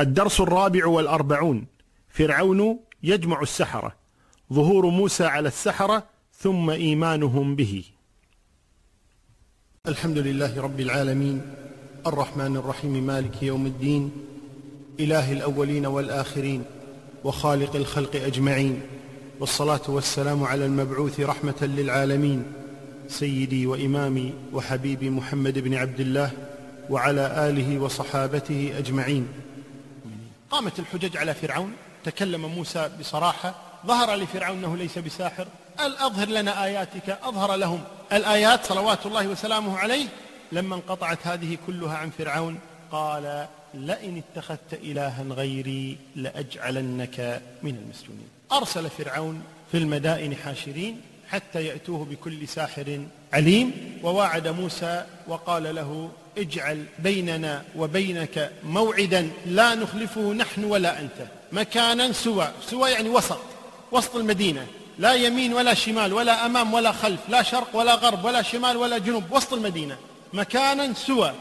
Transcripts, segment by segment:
الدرس الرابع والأربعون. فرعون يجمع السحرة. ظهور موسى على السحرة ثم إيمانهم به. الحمد لله رب العالمين. الرحمن الرحيم مالك يوم الدين إله الأولين والآخرين وخالق الخلق أجمعين والصلاة والسلام على المبعوث رحمة للعالمين سيدي وإمامي وحبيبي محمد بن عبد الله وعلى آله وصحابته أجمعين. قامت الحجج على فرعون تكلم موسى بصراحة ظهر لفرعون أنه ليس بساحر قال أظهر لنا آياتك أظهر لهم الآيات صلوات الله وسلامه عليه. لما انقطعت هذه كلها عن فرعون قال لئن اتخذت إلها غيري لأجعلنك من المسجونين. أرسل فرعون في المدائن حاشرين حتى يأتوه بكل ساحر عليم. وواعد موسى وقال له اجعل بيننا وبينك موعدا لا نخلفه نحن ولا أنت. مكانا سوى سوى يعني وسط وسط المدينة. لا يمين ولا شمال ولا أمام ولا خلف لا شرق ولا غرب ولا شمال ولا جنوب وسط المدينة. مكانا سوى.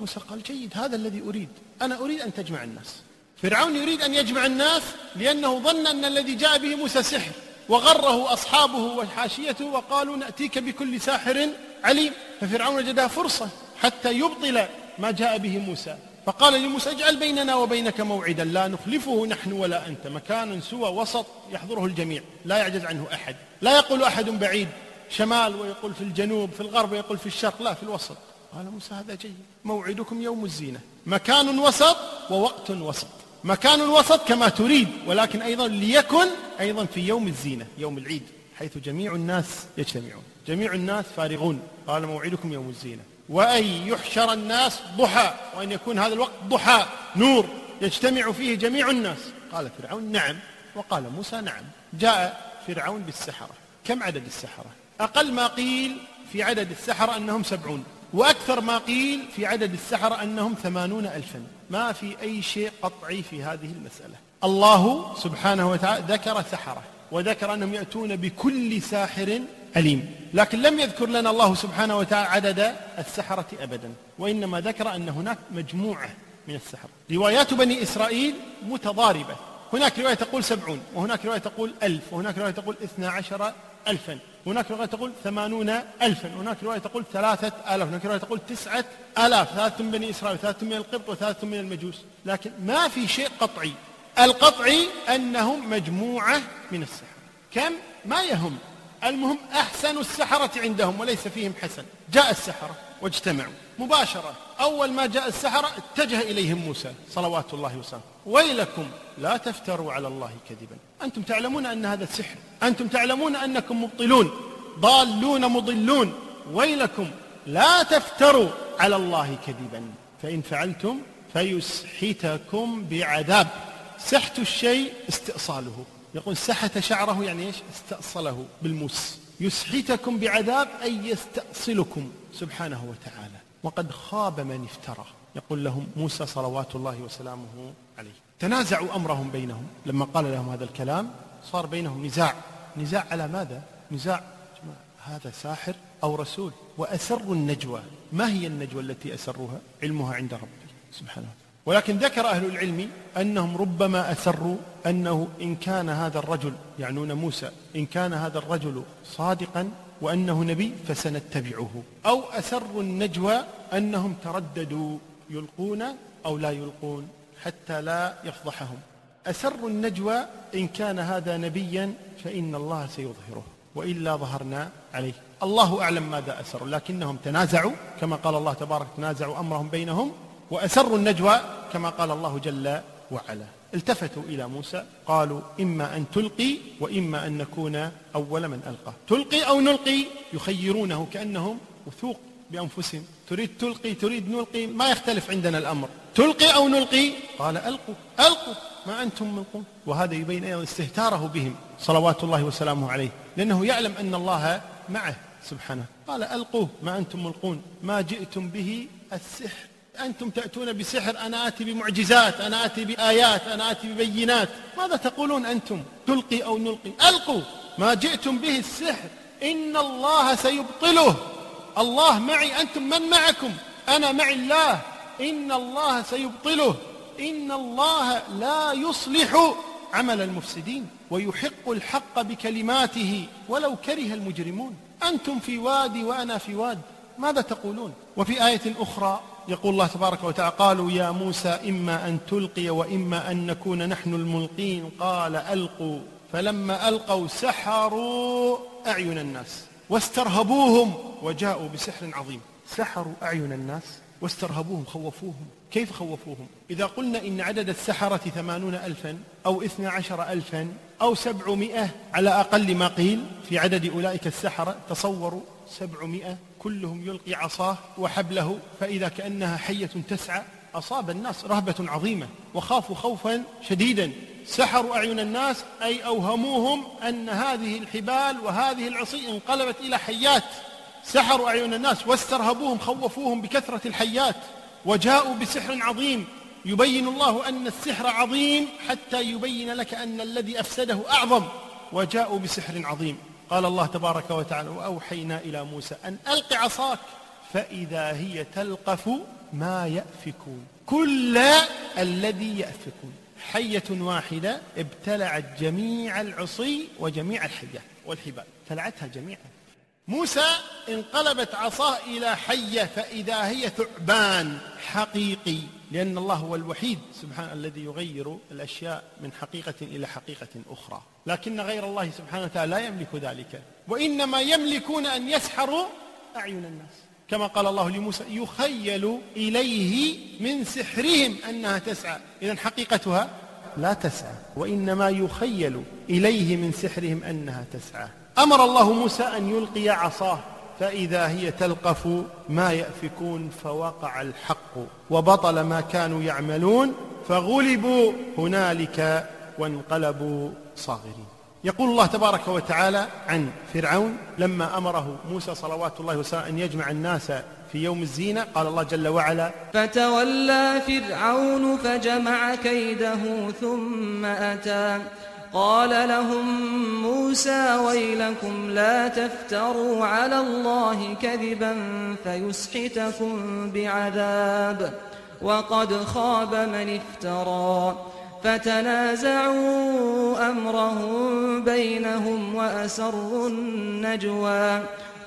موسى قال جيد هذا الذي أريد. أنا أريد أن تجمع الناس. فرعون يريد أن يجمع الناس لأنه ظن أن الذي جاء به موسى سحر. وغره أصحابه وحاشيته وقالوا نأتيك بكل ساحر عليم. ففرعون وجدها فرصة حتى يبطل ما جاء به موسى. فقال لموسى اجعل بيننا وبينك موعدا لا نخلفه نحن ولا أنت. مكان سوى وسط يحضره الجميع لا يعجز عنه أحد. لا يقول أحد بعيد شمال ويقول في الجنوب في الغرب ويقول في الشرق لا في الوسط. قال موسى هذا جيد موعدكم يوم الزينة. مكان وسط ووقت وسط. مكان وسط كما تريد ولكن أيضا ليكن أيضا في يوم الزينة يوم العيد حيث جميع الناس يجتمعون. جميع الناس فارغون. قال موعدكم يوم الزينة. وأن يحشر الناس ضحى وأن يكون هذا الوقت ضحى نور يجتمع فيه جميع الناس. قال فرعون نعم وقال موسى نعم. جاء فرعون بالسحرة. كم عدد السحرة؟ أقل ما قيل في عدد السحرة أنهم سبعون وأكثر ما قيل في عدد السحرة أنهم ثمانون ألفا. ما في أي شيء قطعي في هذه المسألة. الله سبحانه وتعالى ذكر سحرة وذكر أنهم يأتون بكل ساحر أليم. لكن لم يذكر لنا الله سبحانه وتعالى عدد السحرة أبدا وإنما ذكر أن هناك مجموعة من السحرة روايات بني إسرائيل متضاربة. هناك رواية تقول سبعون وهناك رواية تقول ألف وهناك رواية تقول اثنى عشر ألفا. هناك رواية تقول ثمانون ألفا هناك رواية تقول ثلاثة آلاف هناك رواية تقول تسعة آلاف ثلاثة من بني إسرائيل ثلاثة من القبط وثلاثة من المجوس. لكن ما في شيء قطعي. القطعي أنهم مجموعة من السحر. كم؟ ما يهم. المهم أحسن السحرة عندهم وليس فيهم حسن. جاء السحرة واجتمعوا. مباشرة أول ما جاء السحرة اتجه إليهم موسى صلوات الله وسلامه. ويلكم لا تفتروا على الله كذبا. أنتم تعلمون أن هذا السحر أنتم تعلمون أنكم مبطلون. ضالون مضلون. ويلكم لا تفتروا على الله كذبا. فإن فعلتم فيسحتكم بعذاب. سحت الشيء استئصاله. يقول سحت شعره يعني إيش؟ استأصله بالموس. يسحتكم بعذاب أي يستأصلكم. سبحانه وتعالى. وقد خاب من افترى. يقول لهم موسى صلوات الله وسلامه عليه. تنازعوا أمرهم بينهم. لما قال لهم هذا الكلام صار بينهم نزاع. نزاع على ماذا؟ نزاع. هذا ساحر أو رسول. وأسروا النجوى. ما هي النجوى التي أسروها؟ علمها عند ربي. سبحانه وتعالى ولكن ذكر أهل العلم أنهم ربما أسروا أنه إن كان هذا الرجل يعنون موسى إن كان هذا الرجل صادقا وأنه نبي فسنتبعه. أو أسروا النجوى أنهم ترددوا يلقون أو لا يلقون حتى لا يفضحهم. أسروا النجوى إن كان هذا نبيا فإن الله سيظهره وإلا ظهرنا عليه. الله أعلم ماذا أسروا لكنهم تنازعوا كما قال الله تبارك تنازعوا أمرهم بينهم. وأسروا النجوى كما قال الله جل وعلا. التفتوا إلى موسى قالوا إما أن تلقي وإما أن نكون أول من ألقى. تلقي أو نلقي يخيرونه كأنهم وثوق بأنفسهم. تريد تلقي تريد نلقي ما يختلف عندنا الأمر. تلقي أو نلقي؟ قال ألقوا ألقوا ما أنتم ملقون وهذا يبين أيضا استهتاره بهم صلوات الله وسلامه عليه لأنه يعلم أن الله معه سبحانه. قال ألقوه ما أنتم ملقون ما جئتم به السحر. أنتم تأتون بسحر أنا آتي بمعجزات أنا آتي بآيات أنا آتي ببينات. ماذا تقولون أنتم؟ تلقي أو نلقي؟ ألقوا ما جئتم به السحر. إن الله سيبطله. الله معي أنتم من معكم؟ أنا معي الله. إن الله سيبطله. إن الله لا يصلح عمل المفسدين ويحق الحق بكلماته ولو كره المجرمون. أنتم في وادي وأنا في واد. ماذا تقولون؟ وفي آية أخرى يقول الله تبارك وتعالى قالوا يا موسى إما أن تلقي وإما أن نكون نحن الملقين قال ألقوا فلما ألقوا سحروا أعين الناس واسترهبوهم وجاءوا بسحر عظيم سحروا أعين الناس واسترهبوهم خوفوهم كيف خوفوهم؟ إذا قلنا إن عدد السحرة ثمانون ألفا أو اثنى عشر ألفا أو سبعمائة على أقل ما قيل في عدد أولئك السحرة تصوروا سبعمائة كلهم يلقي عصاه وحبله فإذا كأنها حية تسعى أصاب الناس رهبة عظيمة وخافوا خوفا شديدا. سحروا أعين الناس أي أوهموهم أن هذه الحبال وهذه العصي انقلبت إلى حيات. سحروا أعين الناس واسترهبوهم خوفوهم بكثرة الحيات. وجاءوا بسحر عظيم. يبين الله أن السحر عظيم حتى يبين لك أن الذي أفسده أعظم. وجاءوا بسحر عظيم. قال الله تبارك وتعالى وأوحينا إلى موسى أن ألق عصاك فإذا هي تلقف ما يأفكون كل الذي يأفكون. حية واحدة ابتلعت جميع العصي وجميع الحيات والحبال ابتلعتها جميعا. موسى انقلبت عصاه إلى حية فإذا هي ثعبان حقيقي. لأن الله هو الوحيد سبحانه الذي يغير الأشياء من حقيقة إلى حقيقة أخرى. لكن غير الله سبحانه وتعالى لا يملك ذلك. وإنما يملكون أن يسحروا أعين الناس. كما قال الله لموسى يخيل إليه من سحرهم أنها تسعى. إذا حقيقتها لا تسعى وإنما يخيل إليه من سحرهم أنها تسعى. أمر الله موسى أن يلقي عصاه. فإذا هي تلقف ما يأفكون فوقع الحق وبطل ما كانوا يعملون فغلبوا هنالك وانقلبوا صاغرين. يقول الله تبارك وتعالى عن فرعون لما أمره موسى صلوات الله وسلم أن يجمع الناس في يوم الزينة قال الله جل وعلا فتولى فرعون فجمع كيده ثم أتى. قال لهم موسى ويلكم لا تفتروا على الله كذبا فيسحتكم بعذاب وقد خاب من افترى فتنازعوا أمرهم بينهم وأسروا النجوى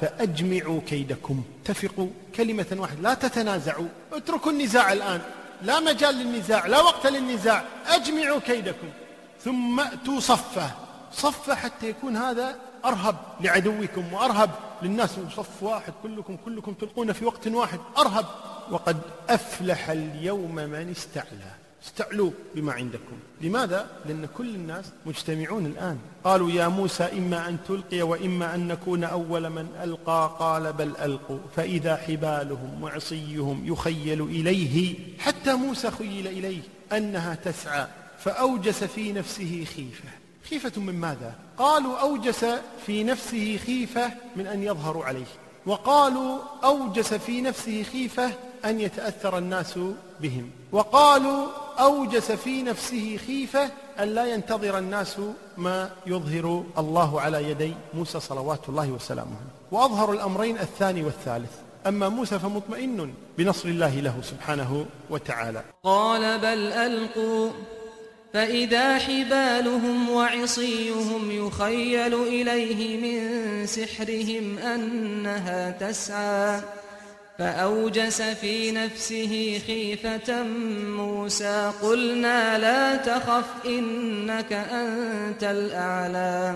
فأجمعوا كيدكم. اتفقوا كلمة واحدة. لا تتنازعوا. اتركوا النزاع الآن. لا مجال للنزاع لا وقت للنزاع. أجمعوا كيدكم. ثم أتوا صفا. صفا حتى يكون هذا أرهب لعدوكم وأرهب للناس. صف واحد كلكم كلكم تلقون في وقت واحد أرهب. وقد أفلح اليوم من استعلى. استعلوا بما عندكم. لماذا؟ لأن كل الناس مجتمعون الآن. قالوا يا موسى إما أن تلقي وإما أن نكون أول من ألقى. قال بل ألقوا. فإذا حبالهم وعصيهم يخيل إليه. حتى موسى خيل إليه أنها تسعى. فأوجس في نفسه خيفة. خيفة من ماذا؟ قالوا أوجس في نفسه خيفة من أن يظهروا عليه. وقالوا أوجس في نفسه خيفة أن يتأثر الناس بهم. وقالوا أوجس في نفسه خيفة أن لا ينتظر الناس ما يظهر الله على يدي موسى صلوات الله وسلامه. وأظهر الأمرين الثاني والثالث. أما موسى فمطمئن بنصر الله له سبحانه وتعالى. قال بل ألقوا. فإذا حبالهم وعصيهم يخيل إليه من سحرهم أنها تسعى. فأوجس في نفسه خيفة موسى قلنا لا تخف إنك أنت الأعلى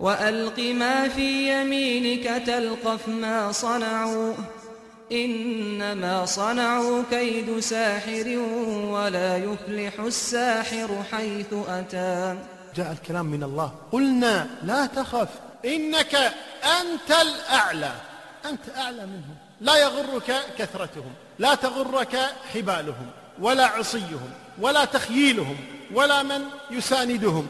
وألق ما في يمينك تلقف ما صنعوا إنما صنعوا كيد ساحر ولا يفلح الساحر حيث أتى جاء الكلام من الله. قلنا لا تخف إنك أنت الأعلى. أنت أعلى منهم. لا يغرك كثرتهم لا تغرك حبالهم ولا عصيهم ولا تخييلهم ولا من يساندهم.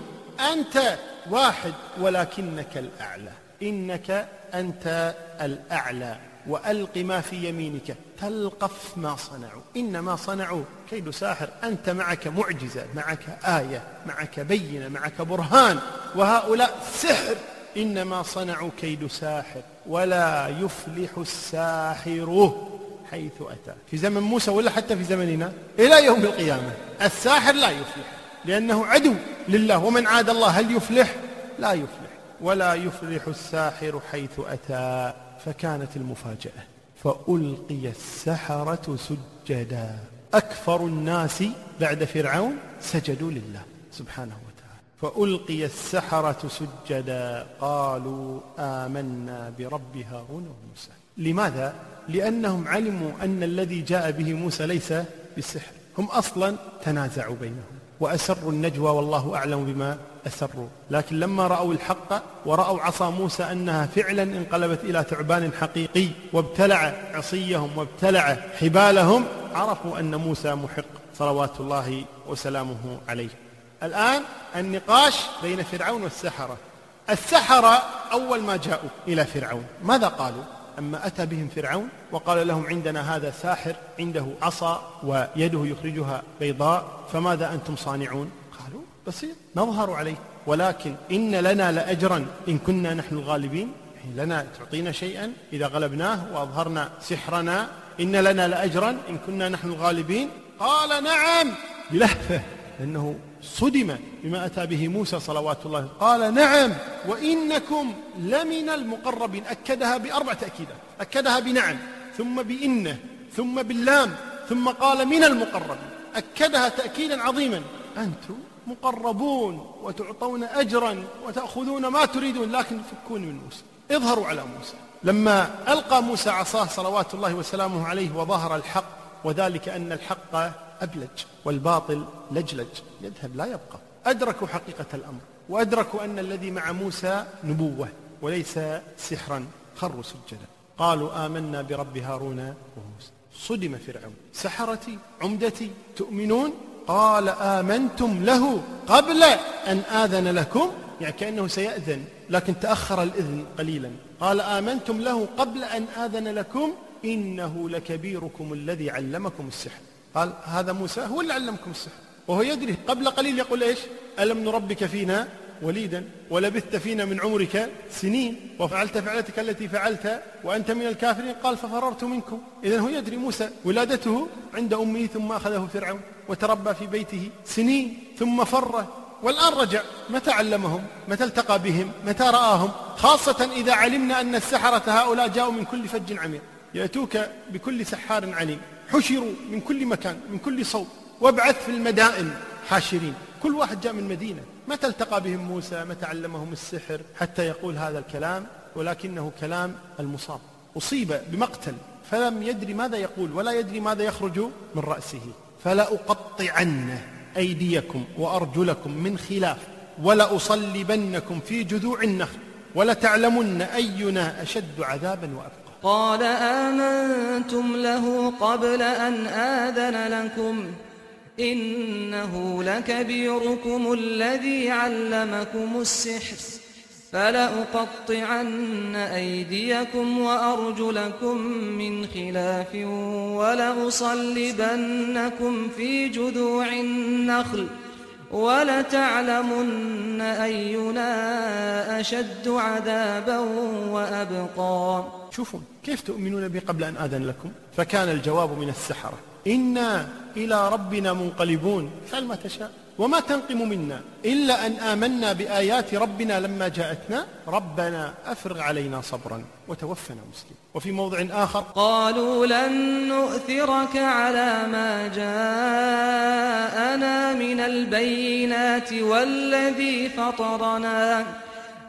أنت واحد ولكنك الأعلى. إنك أنت الأعلى وألق ما في يمينك. تلقف ما صنعوا. إنما صنعوا كيد ساحر أنت معك معجزة معك آية معك بينة معك برهان. وهؤلاء سحر. إنما صنعوا كيد ساحر ولا يفلح الساحر حيث أتى. في زمن موسى ولا حتى في زمننا؟ إلى يوم القيامة. الساحر لا يفلح لأنه عدو لله. ومن عاد الله هل يفلح؟ لا يفلح. ولا يفلح الساحر حيث أتى. فكانت المفاجأة. فألقي السحرة سجدا. أكثر الناس بعد فرعون سجدوا لله. سبحانه فألقي السحرة سجدا قالوا آمنا برب هارون وموسى لماذا؟ لأنهم علموا أن الذي جاء به موسى ليس بالسحر. هم أصلا تنازعوا بينهم وأسروا النجوى والله أعلم بما أسروا. لكن لما رأوا الحق ورأوا عصا موسى أنها فعلا انقلبت إلى ثعبان حقيقي وابتلع عصيهم وابتلع حبالهم عرفوا أن موسى محق صلوات الله وسلامه عليه. الآن النقاش بين فرعون والسحرة. السحرة أول ما جاءوا إلى فرعون. ماذا قالوا؟ أما أتى بهم فرعون وقال لهم عندنا هذا ساحر عنده عصا ويده يخرجها بيضاء فماذا أنتم صانعون؟ قالوا بسيط نظهر عليه. ولكن إن لنا لأجرا إن كنا نحن الغالبين. يعني لنا تعطينا شيئا إذا غلبناه وأظهرنا سحرنا. إن لنا لأجرا إن كنا نحن الغالبين. قال نعم. بلهفة. لأنه صدم بما أتى به موسى صلوات الله. قال نعم وإنكم لمن المقربين. أكدها بأربع تأكيدات. أكدها بنعم ثم بإنه ثم باللام ثم قال من المقربين. أكدها تأكيدا عظيما. أنتم مقربون وتعطون أجرا وتأخذون ما تريدون لكن فكون من موسى. اظهروا على موسى. لما ألقى موسى عصاه صلوات الله وسلامه عليه وظهر الحق وذلك أن الحق أبلج والباطل لجلج. يذهب لا يبقى. أدركوا حقيقة الأمر وأدركوا أن الذي مع موسى نبوة وليس سحرا خروا سجدا. قالوا آمنا برب هارون وموسى. صدم فرعون. سحرتي عمدتي تؤمنون؟ قال آمنتم له قبل أن آذن لكم؟ يعني كأنه سيأذن لكن تأخر الإذن قليلا. قال آمنتم له قبل أن آذن لكم؟ إنه لكبيركم الذي علمكم السحر. قال هذا موسى هو اللي علمكم السحر. وهو يدري قبل قليل يقول إيش؟ ألم نربك فينا وليدا ولبثت فينا من عمرك سنين؟ وفعلت فعلتك التي فعلت وأنت من الكافرين؟ قال ففررت منكم. إذا هو يدري موسى ولادته عند أمه ثم أخذه فرعون وتربى في بيته سنين ثم فر. والآن رجع. متى علمهم؟ متى التقى بهم؟ متى رآهم؟ خاصة إذا علمنا أن السحرة هؤلاء جاءوا من كل فج عميق. يأتوك بكل سحار عليم. حشروا من كل مكان من كل صوب. وابعث في المدائن حاشرين. كل واحد جاء من مدينة. متى التقى بهم موسى؟ متى علمهم السحر؟ حتى يقول هذا الكلام ولكنه كلام المصاب. أصيب بمقتل فلم يدري ماذا يقول ولا يدري ماذا يخرج من رأسه. فلا أقطعن أيديكم وأرجلكم من خلاف ولأصلبنكم في جذوع النخل ولتعلمن أينا أشد عذابا وأبقى قال آمنتم له قبل أن آذن لكم إنه لكبيركم الذي علمكم السحر فلأقطعن أيديكم وأرجلكم من خلاف ولأصلبنكم في جذوع النخل ولتعلمن أينا أشد عذابا وأبقى شوفوا كيف تؤمنون به قبل أن آذن لكم؟ فكان الجواب من السحرة. إنا إلى ربنا منقلبون. فعل ما تشاء. وما تنقم منا إلا أن آمنا بآيات ربنا لما جاءتنا. ربنا أفرغ علينا صبرا. وتوفنا مسلم. وفي موضع آخر قالوا لن نؤثرك على ما جاءنا من البينات والذي فطرنا.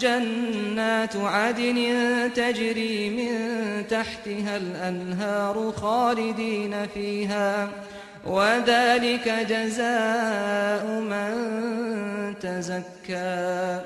جنات عدن تجري من تحتها الأنهار خالدين فيها وذلك جزاء من تزكى.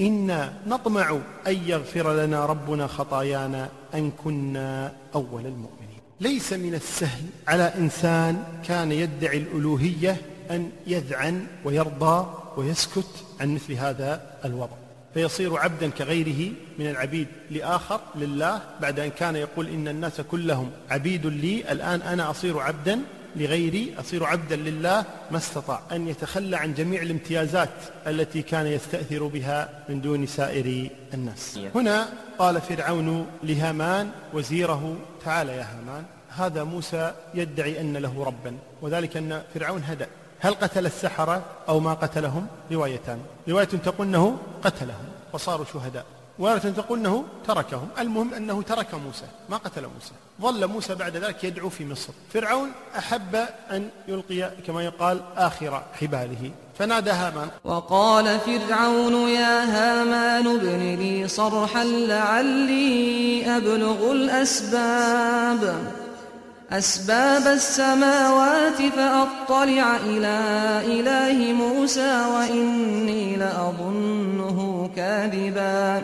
إنا نطمع أن يغفر لنا ربنا خطايانا أن كنا أول المؤمنين. ليس من السهل على إنسان كان يدعي الألوهية أن يذعن ويرضى ويسكت عن مثل هذا الوضع. فيصير عبدا كغيره من العبيد لآخر لله بعد أن كان يقول إن الناس كلهم عبيد لي. الآن أنا أصير عبدا لغيري أصير عبدا لله. ما استطاع أن يتخلى عن جميع الامتيازات التي كان يستأثر بها من دون سائر الناس. هنا قال فرعون لهامان وزيره تعال يا هامان هذا موسى يدعي أن له ربا. وذلك أن فرعون هدأ. هل قتل السحرة أو ما قتلهم؟ روايتان. رواية تقول أنه قتلهم. وصاروا شهداء. ورواية تقول أنه تركهم. المهم أنه ترك موسى ما قتل موسى. ظل موسى بعد ذلك يدعو في مصر. فرعون أحب أن يلقي كما يقال آخر حباله. فنادى هامان. وقال فرعون يا هامان ابن لي صرحا لعلي أبلغ الأسباب. أسباب السماوات فأطلع إلى إله موسى وإني لأظنه كاذبا.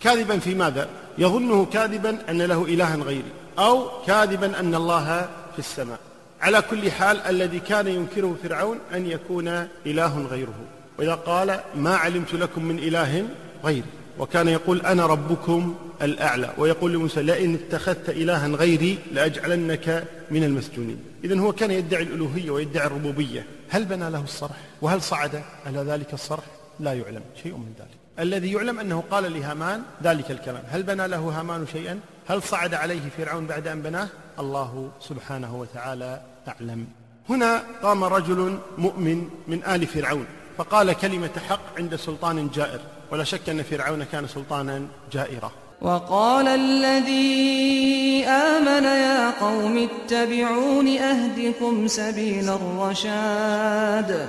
كاذبا في ماذا؟ يظنه كاذبا أن له إلها غيري أو كاذبا أن الله في السماء. على كل حال الذي كان ينكره فرعون أن يكون إله غيره. وإذا قال ما علمت لكم من إله غيري. وكان يقول أنا ربكم الأعلى. ويقول لموسى لئن اتخذت إلها غيري لأجعلنك من المسجونين. إذا هو كان يدعي الألوهية ويدعي الربوبية. هل بنى له الصرح؟ وهل صعد على ذلك الصرح؟ لا يعلم. شيء من ذلك. الذي يعلم أنه قال لهامان ذلك الكلام. هل بنى له هامان شيئا؟ هل صعد عليه فرعون بعد أن بناه؟ الله سبحانه وتعالى أعلم. هنا قام رجل مؤمن من آل فرعون فقال كلمة حق عند سلطان جائر ولا شك أن فرعون كان سلطانا جائرا. وقال الذي آمن يا قوم اتبعون أهدكم سبيل الرشاد.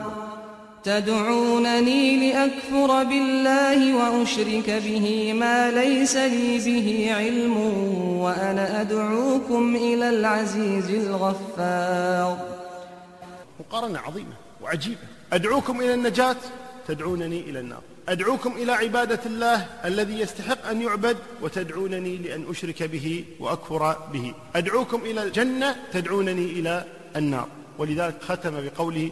تدعونني لأكفر بالله وأشرك به ما ليس لي به علم وأنا أدعوكم إلى العزيز الغفار. مقارنة عظيمة وعجيبة. أدعوكم إلى النجاة تدعونني إلى النار. أدعوكم إلى عبادة الله الذي يستحق أن يعبد وتدعونني لأن أشرك به وأكفر به. أدعوكم إلى الجنة تدعونني إلى النار. ولذلك ختم بقوله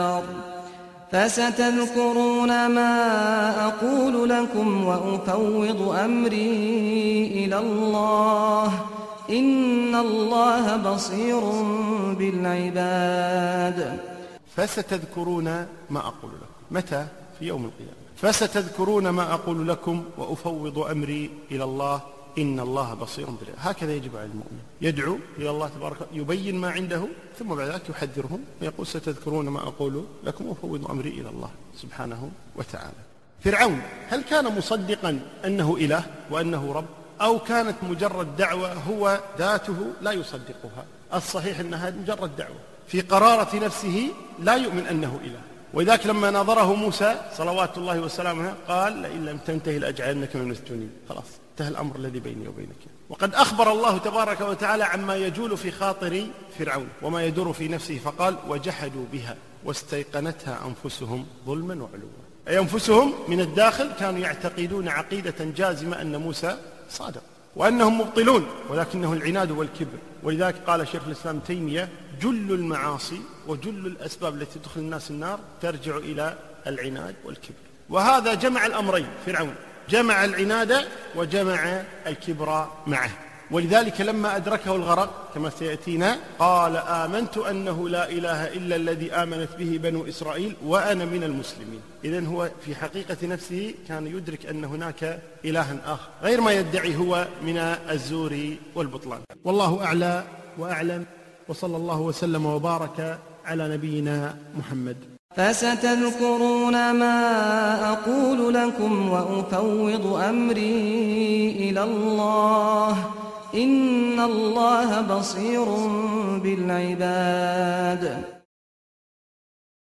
فستذكرون ما أقول لكم وأفوض أمري إلى الله. إن الله بصير بالعباد. فستذكرون ما أقول لكم. متى؟ في يوم القيامة. فستذكرون ما أقول لكم وأفوض أمري إلى الله. إن الله بصير بالعباد. هكذا يجب على المؤمن. يدعو إلى الله تبارك يبين ما عنده ثم بعد ذلك يحذرهم ويقول ستذكرون ما أقول لكم وفوض أمري إلى الله سبحانه وتعالى. فرعون هل كان مصدقا أنه إله وأنه رب؟ أو كانت مجرد دعوة هو ذاته لا يصدقها؟ الصحيح أنها مجرد دعوة. في قرارة نفسه لا يؤمن أنه إله. ولذلك لما ناظره موسى صلوات الله وسلامه قال لئن لم تنتهي لأجعلنك من المسجونين خلاص. انتهى الأمر الذي بيني وبينك. وقد أخبر الله تبارك وتعالى عما يجول في خاطر فرعون وما يدور في نفسه فقال وجحدوا بها واستيقنتها أنفسهم ظلما وعلوا. أي أنفسهم من الداخل كانوا يعتقدون عقيدة جازمة أن موسى صادق وأنهم مبطلون ولكنه العناد والكبر. ولذلك قال شيخ الإسلام تيمية جل المعاصي وجل الأسباب التي تدخل الناس النار ترجع إلى العناد والكبر. وهذا جمع الأمرين فرعون جمع العناد وجمع الكبر معه. ولذلك لما أدركه الغرق كما سيأتينا قال آمنت أنه لا إله إلا الذي آمنت به بنو إسرائيل وأنا من المسلمين. إذا هو في حقيقة نفسه كان يدرك أن هناك إلها آخر غير ما يدعي هو من الزور والبطلان. والله أعلى وأعلم وصلى الله وسلم وبارك على نبينا محمد. فستذكرون ما أقول لكم وأفوض أمري إلى الله. إن الله بصير بالعباد.